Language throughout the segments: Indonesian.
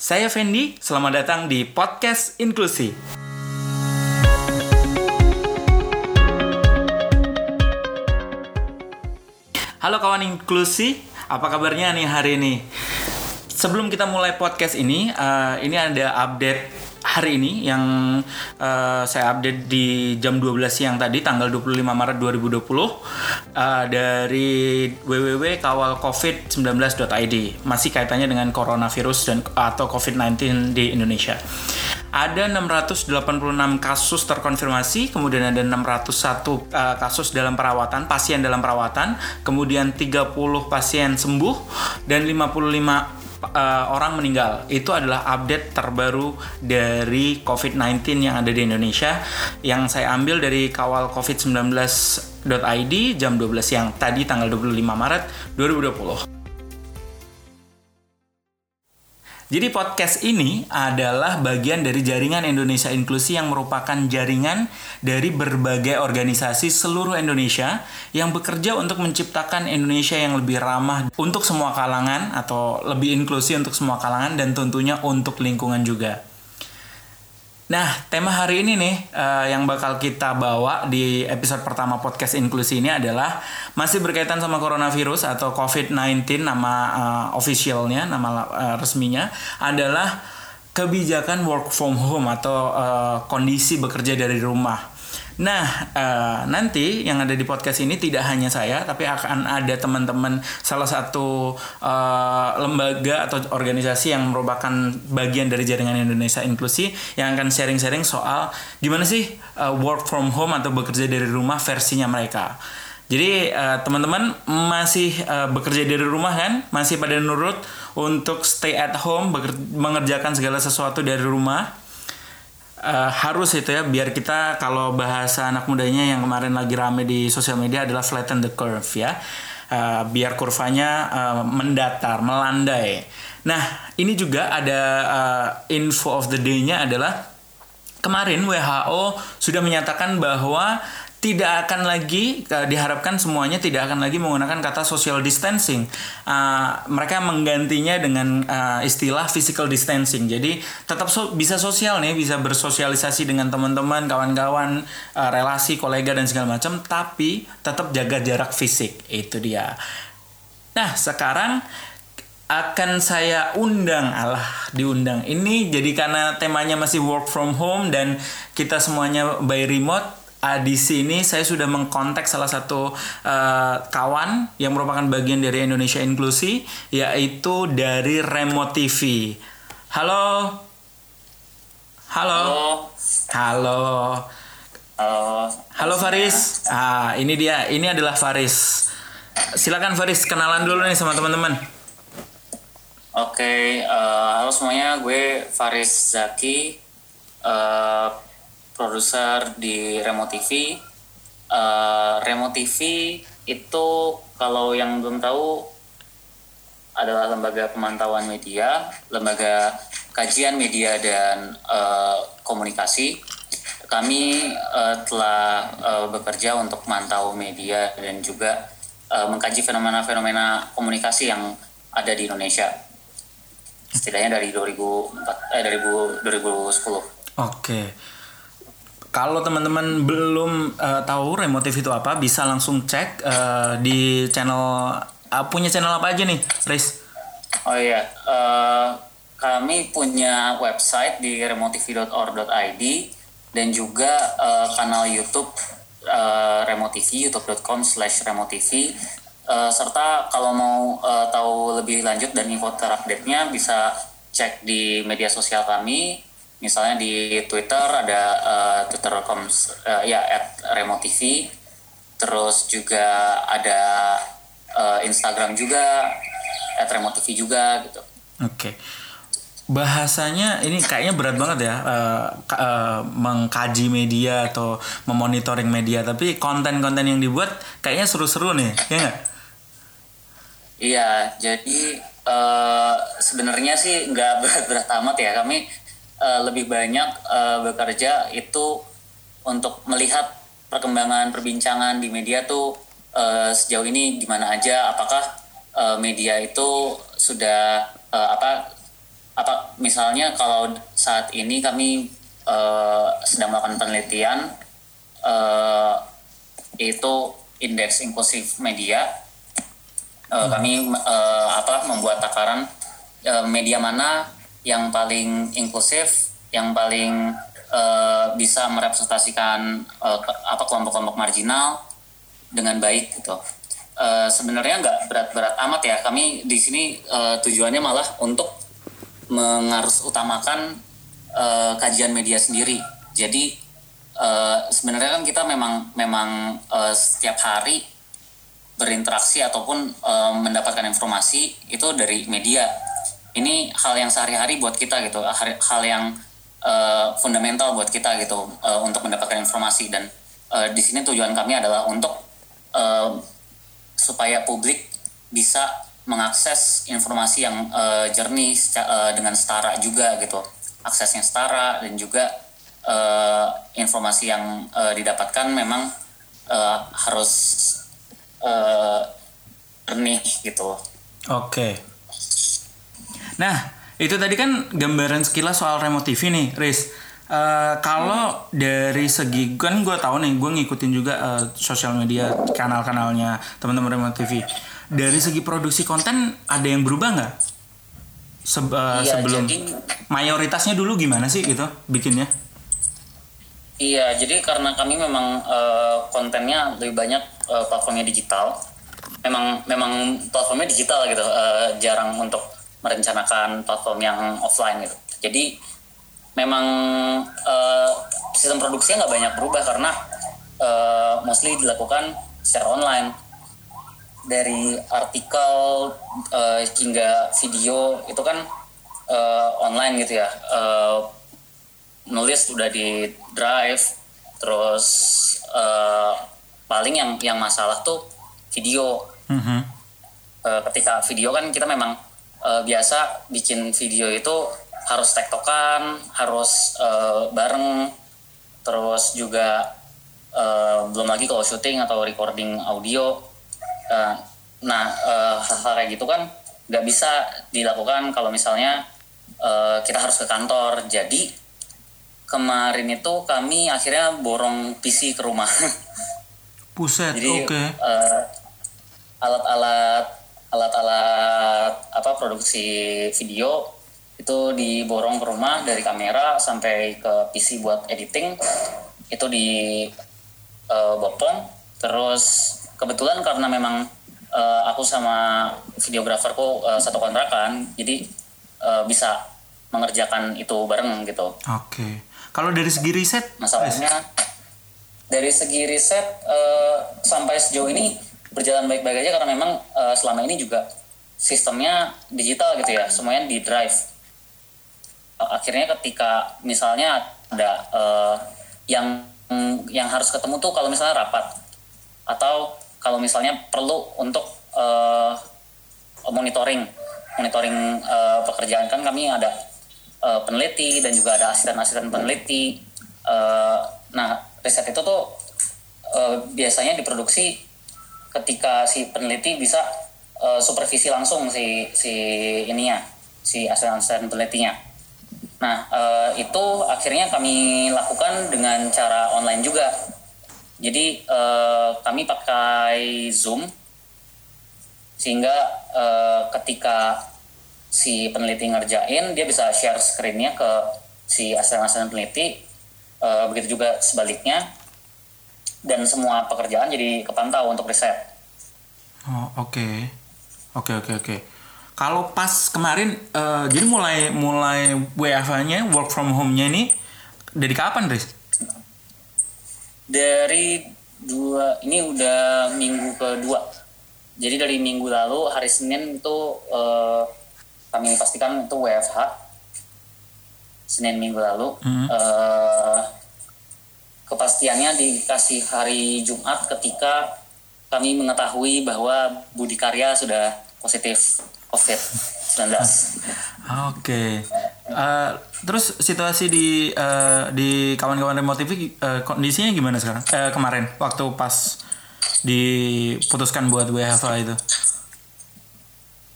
Saya Fendi, selamat datang di Podcast Inklusi. Halo kawan inklusi, apa kabarnya nih hari ini? Sebelum kita mulai podcast ini, uh, ini ada update hari ini yang uh, saya update di jam 12 siang tadi tanggal 25 Maret 2020 uh, dari www.kawalcovid19.id masih kaitannya dengan coronavirus dan atau COVID-19 di Indonesia. Ada 686 kasus terkonfirmasi, kemudian ada 601 uh, kasus dalam perawatan, pasien dalam perawatan, kemudian 30 pasien sembuh dan 55 uh, orang meninggal. Itu adalah update terbaru dari COVID-19 yang ada di Indonesia yang saya ambil dari kawal covid19.id jam 12 siang tadi tanggal 25 Maret 2020. Jadi podcast ini adalah bagian dari jaringan Indonesia Inklusi yang merupakan jaringan dari berbagai organisasi seluruh Indonesia yang bekerja untuk menciptakan Indonesia yang lebih ramah untuk semua kalangan atau lebih inklusi untuk semua kalangan dan tentunya untuk lingkungan juga. Nah, tema hari ini nih uh, yang bakal kita bawa di episode pertama podcast inklusi ini adalah masih berkaitan sama coronavirus atau COVID-19 nama uh, officialnya, nama uh, resminya adalah kebijakan work from home atau uh, kondisi bekerja dari rumah. Nah, uh, nanti yang ada di podcast ini tidak hanya saya, tapi akan ada teman-teman salah satu uh, lembaga atau organisasi yang merupakan bagian dari jaringan Indonesia Inklusi yang akan sharing-sharing soal gimana sih uh, work from home atau bekerja dari rumah versinya mereka. Jadi uh, teman-teman masih uh, bekerja dari rumah kan, masih pada nurut untuk stay at home, mengerjakan segala sesuatu dari rumah uh, harus itu ya biar kita kalau bahasa anak mudanya yang kemarin lagi rame di sosial media adalah flatten the curve ya. Uh, biar kurvanya uh, mendatar melandai. Nah ini juga ada uh, info of the day-nya adalah kemarin WHO sudah menyatakan bahwa tidak akan lagi diharapkan semuanya tidak akan lagi menggunakan kata social distancing. Uh, mereka menggantinya dengan uh, istilah physical distancing. Jadi tetap so, bisa sosial nih, bisa bersosialisasi dengan teman-teman, kawan-kawan, uh, relasi, kolega dan segala macam, tapi tetap jaga jarak fisik. Itu dia. Nah, sekarang akan saya undang Allah diundang ini jadi karena temanya masih work from home dan kita semuanya by remote uh, di sini saya sudah mengkontak salah satu uh, kawan yang merupakan bagian dari Indonesia Inklusi yaitu dari Remo TV. Halo. Halo. Halo. Halo. Halo Faris. Ah, ini dia. Ini adalah Faris. Silakan Faris kenalan dulu nih sama teman-teman. Oke, okay, uh, eh, halo semuanya. Gue Faris Zaki. Uh, produser di Remo TV. Uh, eh, Remo TV itu kalau yang belum tahu adalah lembaga pemantauan media, lembaga kajian media dan uh, komunikasi. Kami uh, telah uh, bekerja untuk memantau media dan juga uh, mengkaji fenomena-fenomena komunikasi yang ada di Indonesia. Setidaknya dari 2004 eh dari 2010. Oke. Okay kalau teman-teman belum uh, tahu remotif itu apa, bisa langsung cek uh, di channel uh, punya channel apa aja nih, Riz? Oh iya, uh, kami punya website di remotivi.org.id dan juga uh, kanal YouTube uh, Remotivi, youtube.com slash remotivi. Uh, serta kalau mau uh, tahu lebih lanjut dan info terupdate-nya bisa cek di media sosial kami misalnya di Twitter ada uh, twitter.com uh, ya at remoTV. Terus juga ada uh, Instagram juga at remoTV juga gitu. Oke. Okay. bahasanya ini kayaknya berat banget ya uh, uh, mengkaji media atau memonitoring media tapi konten-konten yang dibuat kayaknya seru-seru nih ya nggak? Iya jadi uh, sebenarnya sih nggak berat-berat amat ya. Kami uh, lebih banyak uh, bekerja itu untuk melihat perkembangan perbincangan di media tuh uh, sejauh ini gimana aja apakah uh, media itu sudah uh, apa apa misalnya kalau saat ini kami uh, sedang melakukan penelitian uh, itu indeks inklusif media uh, hmm. kami uh, apa membuat takaran uh, media mana yang paling inklusif yang paling uh, bisa merepresentasikan uh, apa kelompok-kelompok marginal dengan baik gitu uh, sebenarnya nggak berat-berat amat ya kami di sini uh, tujuannya malah untuk mengarus utamakan uh, kajian media sendiri. Jadi uh, sebenarnya kan kita memang memang uh, setiap hari berinteraksi ataupun uh, mendapatkan informasi itu dari media. Ini hal yang sehari-hari buat kita gitu, hal yang uh, fundamental buat kita gitu uh, untuk mendapatkan informasi dan uh, di sini tujuan kami adalah untuk uh, supaya publik bisa mengakses informasi yang uh, jernih uh, dengan setara juga gitu aksesnya setara dan juga uh, informasi yang uh, didapatkan memang uh, harus uh, jernih gitu. Oke. Nah itu tadi kan gambaran sekilas soal remote TV nih, Riz. Uh, kalau hmm. dari segi kan gue tahu nih gue ngikutin juga uh, sosial media kanal-kanalnya teman-teman remote TV dari segi produksi konten ada yang berubah nggak Se uh, iya, sebelum jadi, mayoritasnya dulu gimana sih gitu bikinnya iya jadi karena kami memang uh, kontennya lebih banyak uh, platformnya digital memang memang platformnya digital gitu uh, jarang untuk merencanakan platform yang offline gitu. Jadi memang uh, sistem produksinya nggak banyak berubah karena uh, mostly dilakukan secara online. Dari artikel uh, hingga video itu kan uh, online gitu ya. Uh, nulis udah di drive terus uh, paling yang yang masalah tuh video. Mm-hmm. uh, ketika video kan kita memang uh, biasa bikin video itu harus tektokan harus uh, bareng terus juga uh, belum lagi kalau syuting atau recording audio Uh, nah uh, hal-hal kayak gitu kan nggak bisa dilakukan kalau misalnya uh, kita harus ke kantor. Jadi kemarin itu kami akhirnya borong PC ke rumah. Buset, oke. Okay. Uh, alat-alat alat-alat apa produksi video itu diborong ke rumah dari kamera sampai ke PC buat editing itu di uh, bopong terus kebetulan karena memang uh, aku sama videograferku uh, satu kontrakan jadi uh, bisa mengerjakan itu bareng gitu. Oke. Okay. Kalau dari segi riset? Masalahnya dari segi riset uh, sampai sejauh ini berjalan baik-baik aja karena memang uh, selama ini juga sistemnya digital gitu ya, semuanya di drive. Akhirnya ketika misalnya ada uh, yang yang harus ketemu tuh kalau misalnya rapat atau kalau misalnya perlu untuk uh, monitoring monitoring uh, pekerjaan kan kami ada uh, peneliti dan juga ada asisten-asisten peneliti. Uh, nah riset itu tuh uh, biasanya diproduksi ketika si peneliti bisa uh, supervisi langsung si si ininya si asisten-asisten penelitinya. Nah uh, itu akhirnya kami lakukan dengan cara online juga jadi uh, kami pakai Zoom sehingga uh, ketika si peneliti ngerjain dia bisa share screennya ke si asisten-asisten peneliti uh, begitu juga sebaliknya dan semua pekerjaan jadi kepantau untuk riset. Oh oke okay. oke okay, oke okay, oke. Kalau pas kemarin uh, jadi mulai mulai WFH-nya work from home-nya ini dari kapan, Riz? dari dua ini udah minggu kedua jadi dari minggu lalu hari Senin itu uh, kami pastikan itu WFH Senin minggu lalu hmm. uh, kepastiannya dikasih hari Jumat ketika kami mengetahui bahwa Budi Karya sudah positif COVID-19. Oke. Okay. Uh, terus situasi di uh, di kawan-kawan remote TV uh, kondisinya gimana sekarang? Uh, kemarin waktu pas diputuskan buat WFH itu?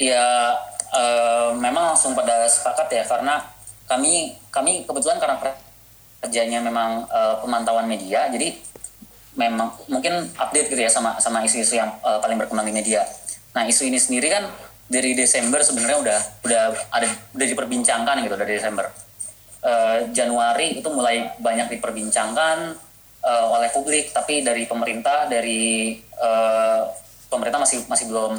Ya uh, memang langsung pada sepakat ya karena kami kami kebetulan karena kerjanya memang uh, pemantauan media jadi memang mungkin update gitu ya sama sama isu-isu yang uh, paling berkembang di media. Nah isu ini sendiri kan dari Desember sebenarnya udah udah ada udah diperbincangkan gitu dari Desember. Uh, Januari itu mulai banyak diperbincangkan uh, oleh publik, tapi dari pemerintah dari uh, pemerintah masih masih belum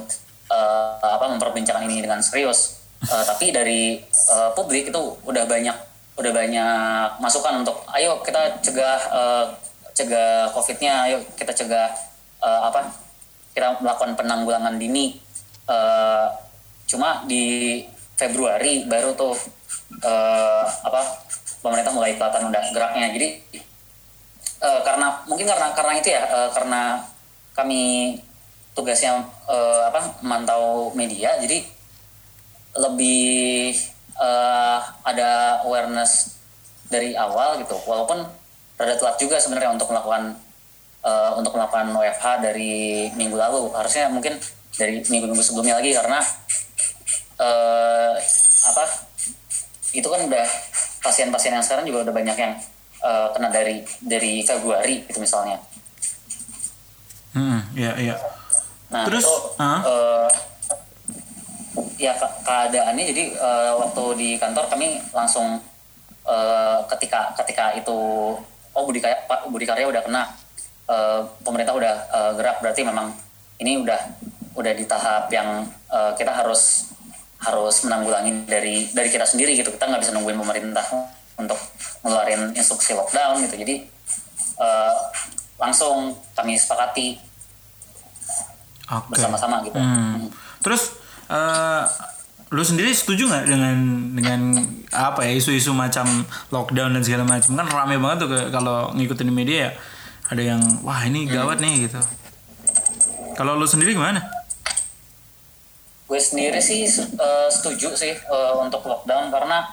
uh, apa memperbincangkan ini dengan serius. Uh, tapi dari uh, publik itu udah banyak udah banyak masukan untuk ayo kita cegah uh, cegah covidnya ayo kita cegah uh, apa kita melakukan penanggulangan dini. Uh, cuma di Februari baru tuh uh, apa pemerintah mulai kelihatan udah geraknya. Jadi uh, karena mungkin karena karena itu ya uh, karena kami tugasnya uh, apa memantau media jadi lebih uh, ada awareness dari awal gitu walaupun rada telat juga sebenarnya untuk melakukan uh, untuk melakukan WFH dari minggu lalu harusnya mungkin dari minggu-minggu sebelumnya lagi karena uh, apa itu kan udah pasien-pasien yang sekarang juga udah banyak yang uh, kena dari dari Februari itu misalnya. Hmm, iya iya. Nah, Terus, itu, uh? Uh, ya ke keadaannya jadi uh, waktu di kantor kami langsung uh, ketika ketika itu oh Budi Karya Pak Budi Karya udah kena uh, pemerintah udah uh, gerak berarti memang ini udah udah di tahap yang uh, kita harus harus menanggulangi dari dari kita sendiri gitu kita nggak bisa nungguin pemerintah untuk ngeluarin instruksi lockdown gitu jadi uh, langsung kami sepakati okay. bersama-sama gitu. Hmm. Terus uh, lu sendiri setuju nggak dengan dengan apa ya isu-isu macam lockdown dan segala macam kan rame banget tuh kalau ngikutin media ya ada yang wah ini gawat hmm. nih gitu. Kalau lu sendiri gimana? Gue sendiri sih uh, setuju sih uh, untuk lockdown karena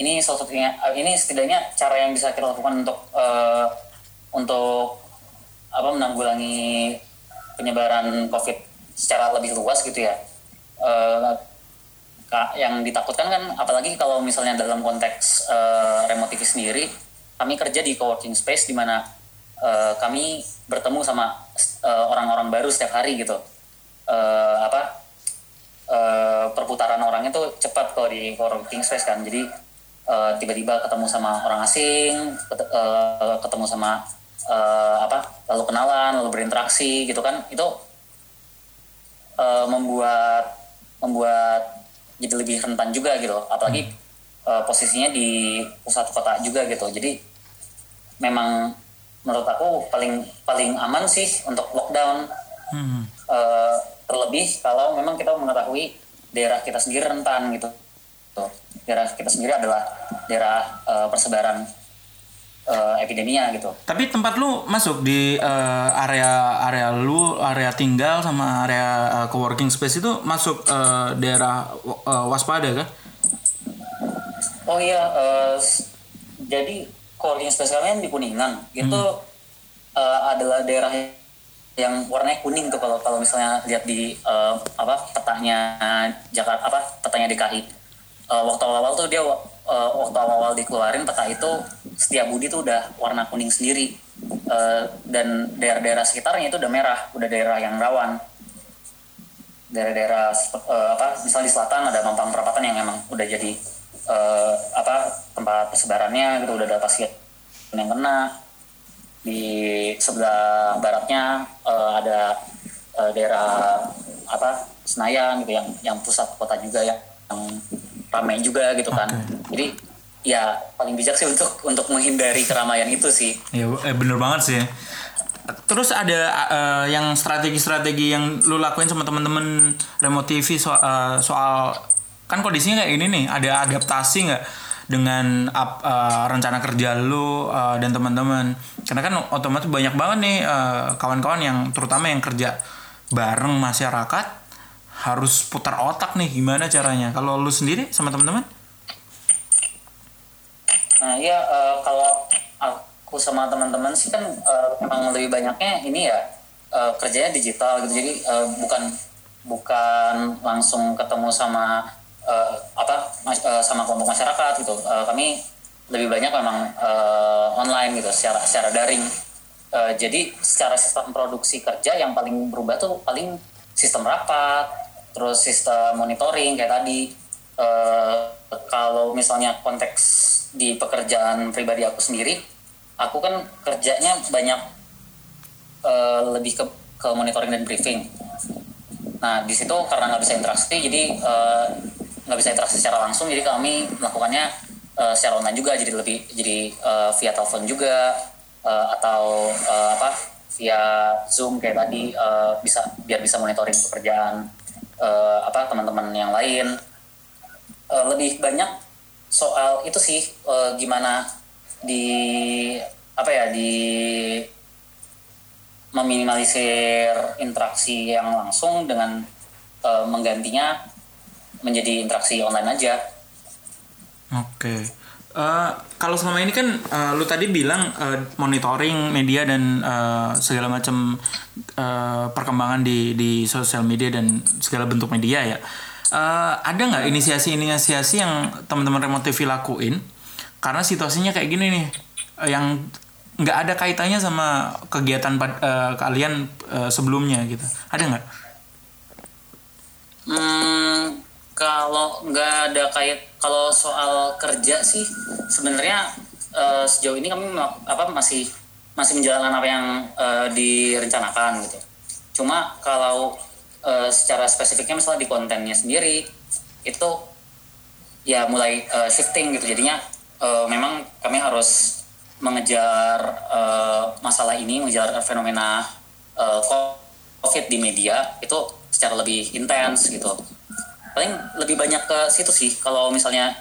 ini salah satunya uh, ini setidaknya cara yang bisa kita lakukan untuk uh, untuk apa menanggulangi penyebaran COVID secara lebih luas gitu ya. Uh, yang ditakutkan kan apalagi kalau misalnya dalam konteks uh, remote TV sendiri kami kerja di co-working space di mana uh, kami bertemu sama orang-orang uh, baru setiap hari gitu. Uh, apa uh, perputaran orang itu cepat kalau di co-working space kan. Jadi uh, tiba-tiba ketemu sama orang asing ketemu sama uh, apa lalu kenalan lalu berinteraksi gitu kan. Itu uh, membuat membuat jadi lebih rentan juga gitu apalagi hmm. uh, posisinya di pusat kota juga gitu jadi memang menurut aku paling paling aman sih untuk lockdown hmm. uh, terlebih kalau memang kita mengetahui daerah kita sendiri rentan gitu tuh daerah kita sendiri adalah daerah uh, persebaran uh, epidemia gitu. Tapi tempat lu masuk di uh, area area lu area tinggal sama area uh, co-working space itu masuk uh, daerah uh, waspada kan? Oh iya, uh, jadi co-working space kalian di Kuningan itu hmm. uh, adalah daerah yang warnanya kuning tuh kalau kalau misalnya lihat di uh, apa petanya Jakarta apa petanya DKI uh, waktu awal-awal tuh dia uh, waktu awal-awal dikeluarin peta itu setiap budi tuh udah warna kuning sendiri. Uh, dan daerah-daerah sekitarnya itu udah merah udah daerah yang rawan. Daerah-daerah uh, apa misalnya di selatan ada Mampang Perapatan yang emang udah jadi uh, apa tempat persebarannya gitu udah ada pasien yang kena. Di sebelah baratnya uh, ada uh, daerah apa Senayan gitu yang yang pusat kota juga ya yang ramai juga gitu kan jadi ya paling bijak sih untuk untuk menghindari keramaian itu sih. Ya eh, bener banget sih. Terus ada uh, yang strategi-strategi yang lu lakuin sama temen-temen remote TV so, uh, soal kan kondisinya kayak ini nih, ada adaptasi nggak dengan up, uh, rencana kerja lu uh, dan teman-teman? Karena kan otomatis banyak banget nih kawan-kawan uh, yang terutama yang kerja bareng masyarakat harus putar otak nih gimana caranya. Kalau lu sendiri sama teman-teman? Nah ya uh, kalau aku sama teman-teman sih kan uh, lebih banyaknya ini ya uh, kerjanya digital gitu jadi uh, bukan bukan langsung ketemu sama uh, apa uh, sama kelompok masyarakat gitu uh, kami lebih banyak memang uh, online gitu secara secara daring uh, jadi secara sistem produksi kerja yang paling berubah tuh paling sistem rapat terus sistem monitoring kayak tadi uh, kalau misalnya konteks di pekerjaan pribadi aku sendiri aku kan kerjanya banyak uh, lebih ke ke monitoring dan briefing. Nah di situ karena nggak bisa interaksi jadi nggak uh, bisa interaksi secara langsung jadi kami melakukannya uh, secara online juga jadi lebih jadi uh, via telepon juga uh, atau uh, apa via zoom kayak tadi uh, bisa biar bisa monitoring pekerjaan uh, apa teman-teman yang lain uh, lebih banyak soal itu sih uh, gimana di apa ya di meminimalisir interaksi yang langsung dengan uh, menggantinya menjadi interaksi online aja Oke. Uh, kalau selama ini kan uh, lu tadi bilang uh, monitoring media dan uh, segala macam uh, perkembangan di di sosial media dan segala bentuk media ya. Uh, ada nggak inisiasi-inisiasi yang teman-teman remote TV lakuin? Karena situasinya kayak gini nih, uh, yang nggak ada kaitannya sama kegiatan uh, kalian uh, sebelumnya gitu. Ada nggak? Hmm, kalau nggak ada kait kalau soal kerja sih sebenarnya uh, sejauh ini kami apa masih masih menjalankan apa yang uh, direncanakan gitu. Cuma kalau uh, secara spesifiknya misalnya di kontennya sendiri itu ya mulai uh, shifting gitu jadinya uh, memang kami harus mengejar uh, masalah ini mengejar fenomena uh, covid di media itu secara lebih intens gitu paling lebih banyak ke situ sih kalau misalnya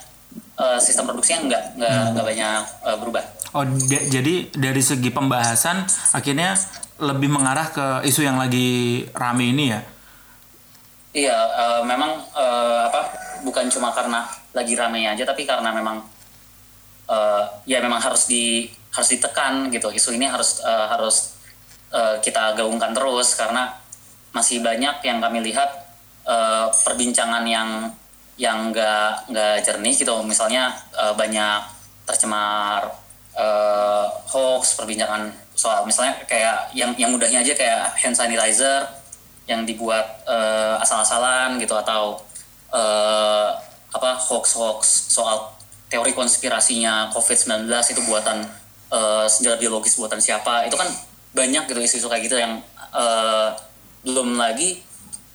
uh, sistem produksinya nggak nggak hmm. nggak banyak uh, berubah. Oh jadi dari segi pembahasan akhirnya lebih mengarah ke isu yang lagi rame ini ya? Iya, uh, memang uh, apa bukan cuma karena lagi rame aja, tapi karena memang uh, ya memang harus di harus ditekan gitu. Isu ini harus uh, harus uh, kita gaungkan terus karena masih banyak yang kami lihat uh, perbincangan yang yang nggak nggak jernih gitu. Misalnya uh, banyak tercemar uh, hoax perbincangan soal misalnya kayak yang yang mudahnya aja kayak hand sanitizer yang dibuat uh, asal-asalan gitu atau uh, apa hoax hoax soal teori konspirasinya COVID-19 itu buatan uh, senjata biologis buatan siapa. Itu kan banyak gitu isu-isu kayak gitu yang uh, belum lagi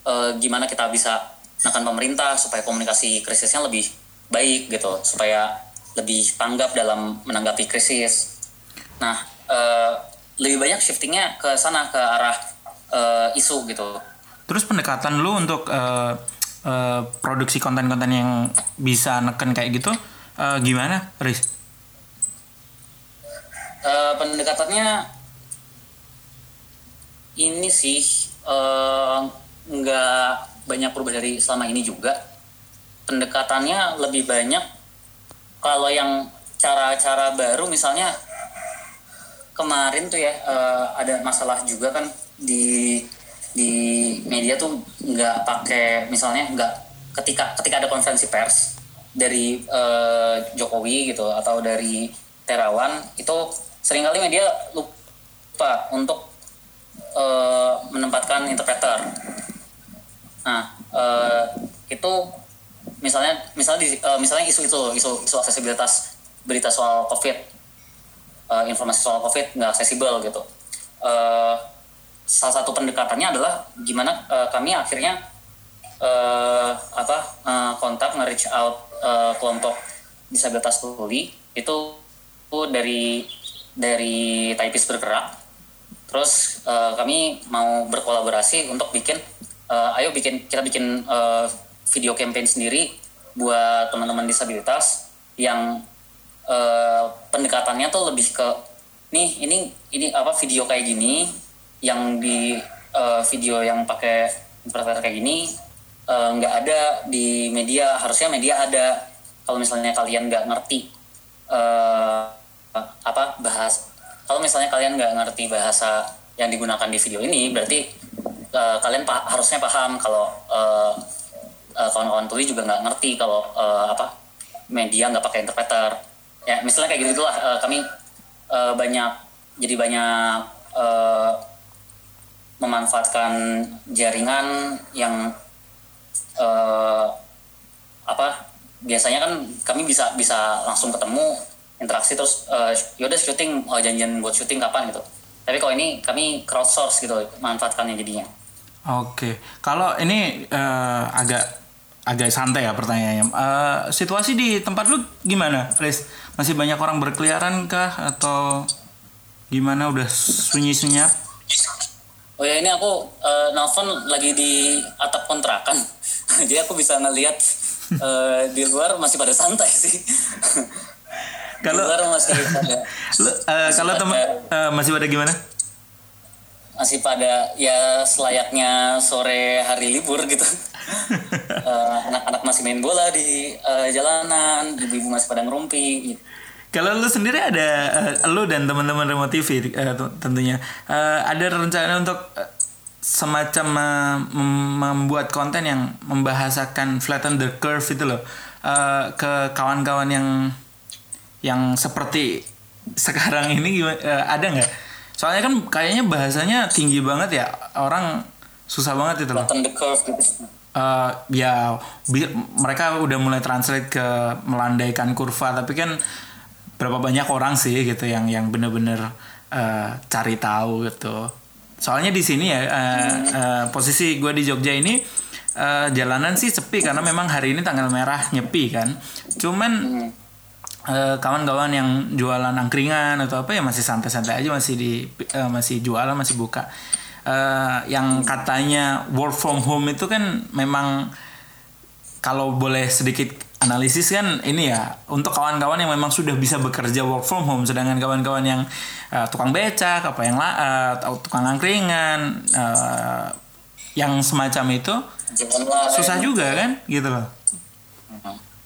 uh, gimana kita bisa menekan pemerintah supaya komunikasi krisisnya lebih baik gitu supaya lebih tanggap dalam menanggapi krisis. Nah uh, lebih banyak shiftingnya ke sana ke arah uh, isu gitu. Terus pendekatan lu untuk uh, uh, produksi konten-konten yang bisa neken kayak gitu uh, gimana, Riz? Uh, pendekatannya ini sih uh, nggak banyak berubah dari selama ini juga. Pendekatannya lebih banyak kalau yang cara-cara baru misalnya kemarin tuh ya uh, ada masalah juga kan di di media tuh nggak pakai misalnya nggak ketika ketika ada konferensi pers dari uh, Jokowi gitu atau dari Terawan itu sering kali media lupa untuk uh, menempatkan interpreter Nah, uh, itu misalnya misalnya uh, misalnya isu itu isu isu aksesibilitas berita soal COVID, uh, informasi soal COVID nggak aksesibel gitu. Uh, salah satu pendekatannya adalah gimana uh, kami akhirnya uh, apa uh, kontak nge-reach out uh, kelompok disabilitas tuli itu dari dari Taipis bergerak. Terus uh, kami mau berkolaborasi untuk bikin uh, ayo bikin kita bikin uh, video campaign sendiri buat teman-teman disabilitas yang uh, pendekatannya tuh lebih ke nih ini ini apa video kayak gini yang di uh, video yang pakai interpreter kayak gini nggak uh, ada di media harusnya media ada. Kalau misalnya kalian nggak ngerti uh, apa bahas kalau misalnya kalian nggak ngerti bahasa yang digunakan di video ini berarti uh, kalian pa harusnya paham kalau uh, uh, kawan-kawan tuli juga nggak ngerti kalau uh, apa media nggak pakai interpreter. Ya misalnya kayak gitu lah uh, kami uh, banyak jadi banyak uh, memanfaatkan jaringan yang uh, apa biasanya kan kami bisa bisa langsung ketemu interaksi terus uh, yaudah syuting oh, janjian buat syuting kapan gitu. Tapi kalau ini kami crowdsource gitu manfaatkannya jadinya oke. Okay. kalau ini uh, agak agak santai ya pertanyaannya. Uh, situasi di tempat lu gimana Fris masih banyak orang berkeliaran kah? Atau gimana? Udah sunyi senyap oh ya ini aku uh, nelfon lagi di atap kontrakan. Jadi aku bisa ngelihat uh, di luar masih pada santai sih. Kalau masih pada uh, kalau teman uh, masih pada gimana masih pada ya selayaknya sore hari libur gitu anak-anak uh, masih main bola di uh, jalanan ibu-ibu masih pada ngerumpi gitu. Kalau lu sendiri ada uh, lu dan teman-teman Remote TV uh, tentunya uh, ada rencana untuk uh, semacam uh, membuat konten yang membahasakan flatten the curve itu loh uh, ke kawan-kawan yang yang seperti sekarang ini uh, ada nggak? Soalnya kan kayaknya bahasanya tinggi banget ya orang susah banget itu loh. Flatten the curve gitu. Uh, ya mereka udah mulai translate ke melandaikan kurva tapi kan berapa banyak orang sih gitu yang yang bener-bener uh, cari tahu gitu soalnya di sini ya uh, uh, posisi gue di Jogja ini uh, jalanan sih sepi karena memang hari ini tanggal merah nyepi kan cuman uh, kawan-kawan yang jualan angkringan atau apa ya masih santai-santai aja masih di uh, masih jualan masih buka. Uh, yang katanya work from home itu kan memang kalau boleh sedikit analisis kan ini ya untuk kawan-kawan yang memang sudah bisa bekerja work from home sedangkan kawan-kawan yang uh, tukang becak apa yang uh, atau tukang angkringan uh, yang semacam itu susah juga kan gitu loh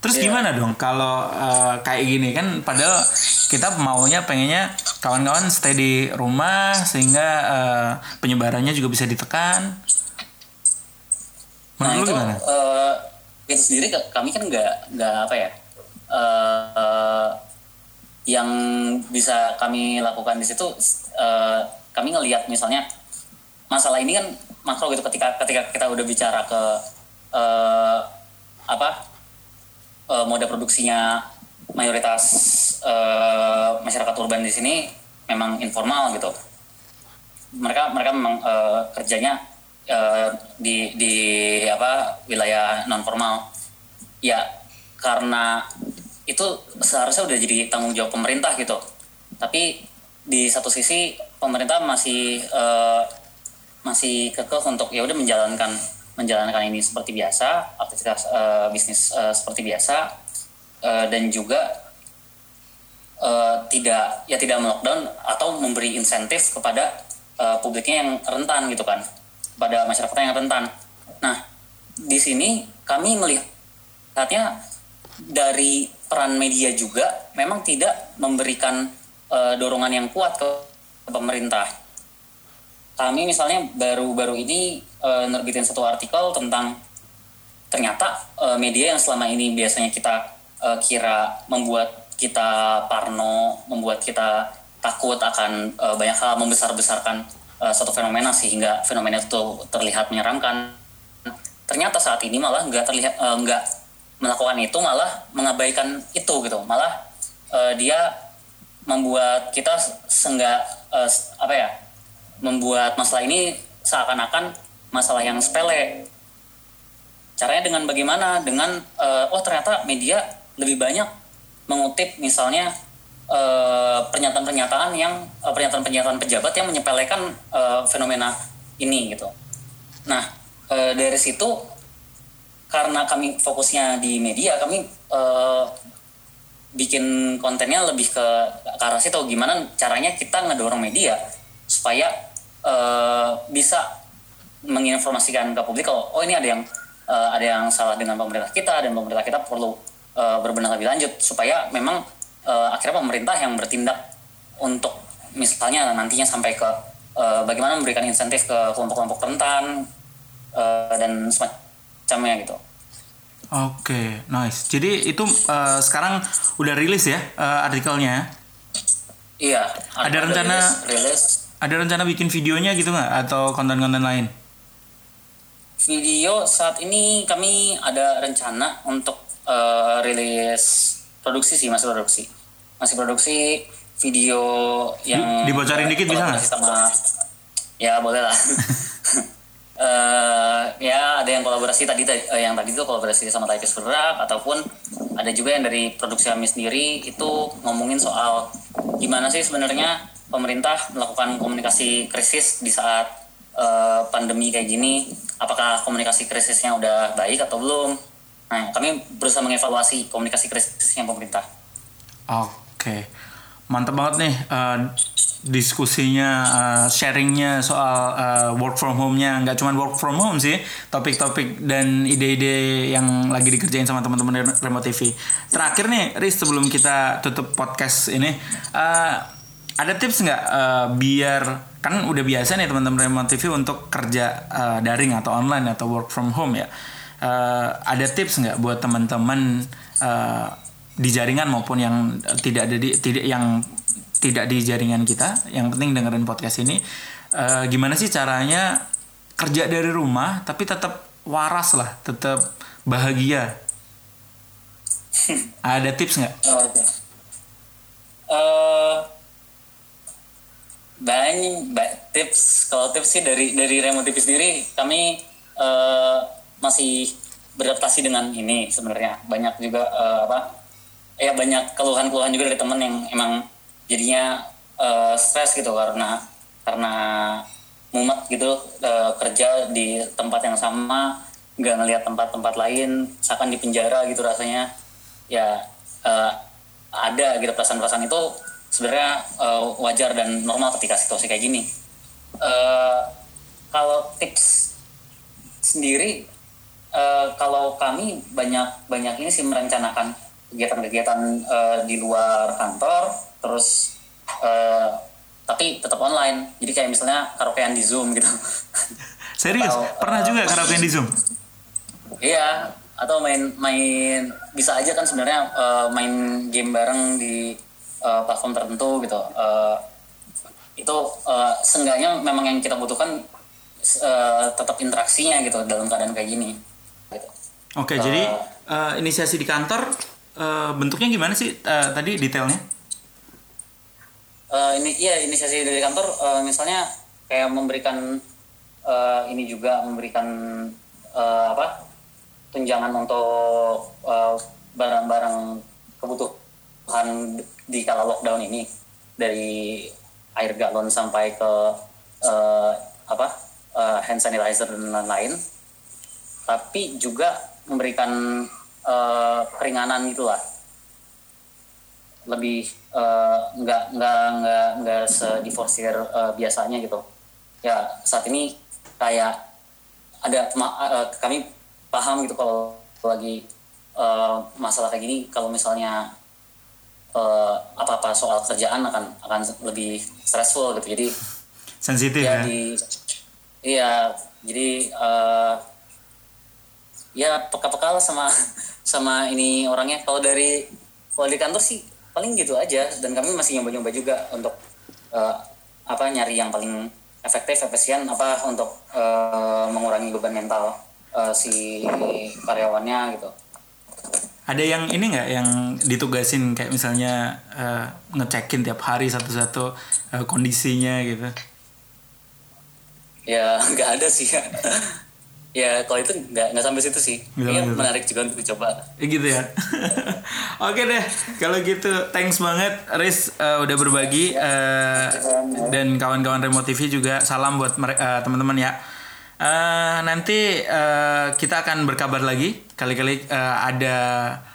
terus yeah. gimana dong kalau uh, kayak gini kan padahal kita maunya pengennya kawan-kawan stay di rumah sehingga uh, penyebarannya juga bisa ditekan menurut nah, itu, gimana? Uh sendiri kami kan nggak nggak apa ya uh, yang bisa kami lakukan di situ uh, kami ngelihat misalnya masalah ini kan makro gitu ketika ketika kita udah bicara ke uh, apa uh, moda produksinya mayoritas uh, masyarakat urban di sini memang informal gitu. Mereka mereka memang uh, kerjanya uh, di di apa wilayah non formal ya karena itu seharusnya udah jadi tanggung jawab pemerintah gitu. Tapi di satu sisi pemerintah masih uh, masih kekeh untuk ya udah menjalankan menjalankan ini seperti biasa aktivitas uh, bisnis uh, seperti biasa uh, dan juga uh, tidak ya tidak melockdown atau memberi insentif kepada uh, publiknya yang rentan gitu kan pada masyarakat yang rentan. Nah, di sini kami melihatnya dari peran media juga memang tidak memberikan uh, dorongan yang kuat ke, ke pemerintah. Kami misalnya baru-baru ini uh, nerbitin satu artikel tentang ternyata uh, media yang selama ini biasanya kita uh, kira membuat kita parno, membuat kita takut akan uh, banyak hal membesar-besarkan uh, satu fenomena sehingga fenomena itu terlihat menyeramkan. Ternyata saat ini malah nggak terlihat uh, nggak melakukan itu malah mengabaikan itu gitu. Malah uh, dia membuat kita senggak uh, apa ya membuat masalah ini seakan-akan masalah yang sepele caranya dengan bagaimana dengan uh, oh ternyata media lebih banyak mengutip misalnya Eh, pernyataan-pernyataan yang uh, pernyataan-pernyataan pejabat yang menyepelekan uh, fenomena ini gitu. Nah uh, dari situ karena kami fokusnya di media, kami uh, bikin kontennya lebih ke, ke arah situ. Gimana caranya kita ngedorong media supaya uh, bisa menginformasikan ke publik kalau oh ini ada yang uh, ada yang salah dengan pemerintah kita dan pemerintah kita perlu uh, berbenah lebih lanjut supaya memang uh, akhirnya pemerintah yang bertindak untuk misalnya nantinya sampai ke uh, bagaimana memberikan insentif ke kelompok-kelompok rentan uh, dan semacamnya gitu. Oke, nice. Jadi itu uh, sekarang udah rilis ya uh, artikelnya? Iya. Ada rencana rilis, rilis. Ada rencana bikin videonya gitu nggak atau konten-konten lain? Video saat ini kami ada rencana untuk uh, rilis produksi sih masih produksi, masih produksi video yang Di, dibocorin dikit bisa nggak? Sama, ya boleh lah. uh, ya ada yang kolaborasi tadi uh, yang tadi itu kolaborasi sama Taikis Bergerak ataupun ada juga yang dari produksi kami sendiri itu ngomongin soal gimana sih sebenarnya pemerintah melakukan komunikasi krisis di saat uh, pandemi kayak gini. Apakah komunikasi krisisnya udah baik atau belum? Nah kami berusaha mengevaluasi komunikasi krisisnya pemerintah. Oke. Okay. mantap banget nih uh, diskusinya uh, sharingnya soal uh, work from home-nya. Nggak cuma work from home sih topik-topik dan ide-ide yang lagi dikerjain sama teman-teman remote TV terakhir nih Riz sebelum kita tutup podcast ini uh, ada tips nggak uh, biar kan udah biasa nih teman-teman remote TV untuk kerja uh, daring atau online atau work from home ya uh, ada tips nggak buat teman-teman uh, di jaringan maupun yang tidak ada di tidak yang tidak di jaringan kita yang penting dengerin podcast ini uh, gimana sih caranya kerja dari rumah tapi tetap waras lah tetap bahagia ada tips nggak? Oh, okay. uh, banyak tips. Kalau tips sih dari dari remote TV sendiri kami uh, masih beradaptasi dengan ini sebenarnya. Banyak juga uh, apa ya banyak keluhan-keluhan juga dari teman yang emang jadinya uh, stres gitu karena karena mumet gitu uh, kerja di tempat yang sama nggak ngelihat tempat-tempat lain seakan di penjara gitu rasanya. Ya uh, ada gitu perasaan-perasaan itu sebenarnya uh, wajar dan normal ketika situasi kayak gini. Uh, kalau tips sendiri uh, kalau kami banyak banyak ini sih merencanakan kegiatan-kegiatan uh, di luar kantor terus uh, tapi tetap online. Jadi kayak misalnya karaokean di zoom gitu. Serius? Atau, pernah uh, juga karaokean di zoom? Iya atau main main bisa aja kan sebenarnya uh, main game bareng di uh, platform tertentu gitu uh, itu uh, seenggaknya memang yang kita butuhkan uh, tetap interaksinya gitu dalam keadaan kayak gini gitu. oke okay, uh, jadi uh, inisiasi di kantor uh, bentuknya gimana sih uh, tadi detailnya? Uh, ini iya inisiasi dari kantor uh, misalnya kayak memberikan uh, ini juga memberikan uh, apa tunjangan untuk barang-barang uh, kebutuhan di kala lockdown ini dari air galon sampai ke uh, apa uh, hand sanitizer dan lain-lain tapi juga memberikan uh, keringanan gitulah lebih uh, nggak nggak nggak nggak sediforsir uh, biasanya gitu. Ya saat ini kayak ada uh, kami paham gitu kalau lagi uh, masalah kayak gini kalau misalnya uh, apa-apa soal kerjaan akan akan lebih stressful gitu. Jadi sensitif ya, ya? Di, iya jadi uh, ya peka-peka sama sama ini orangnya. Kalau dari kalau di kantor sih paling gitu aja. Dan kami masih nyoba-nyoba juga untuk uh, apa nyari yang paling efektif efisien apa untuk uh, mengurangi beban mental uh, si karyawannya gitu ada yang ini nggak yang ditugasin? Kayak misalnya uh, ngecekin tiap hari satu-satu uh, kondisinya gitu. Ya nggak ada sih. Ya ya kalau itu nggak nggak sampai situ sih. Kayaknya menarik juga untuk dicoba. Ya, gitu ya. Oke deh kalau gitu thanks banget Riz uh, udah berbagi uh, dan kawan-kawan remote TV juga salam buat uh, teman-teman ya uh, nanti uh, kita akan berkabar lagi kali-kali uh, ada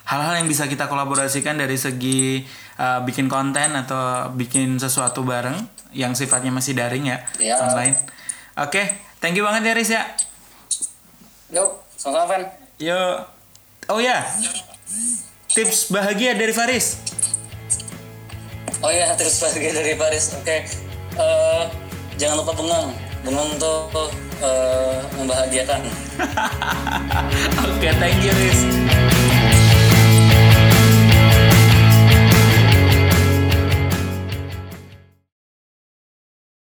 hal-hal yang bisa kita kolaborasikan dari segi uh, bikin konten atau bikin sesuatu bareng yang sifatnya masih daring ya, ya. online oke okay. thank you banget ya Riz ya Yuk, sama-sama Van. Yuk. Oh ya, tips bahagia dari Faris. Oh ya, tips bahagia dari Faris. Oke, okay. uh, jangan lupa bengong. Bengong tuh uh, membahagiakan. Oke okay, thank you Riz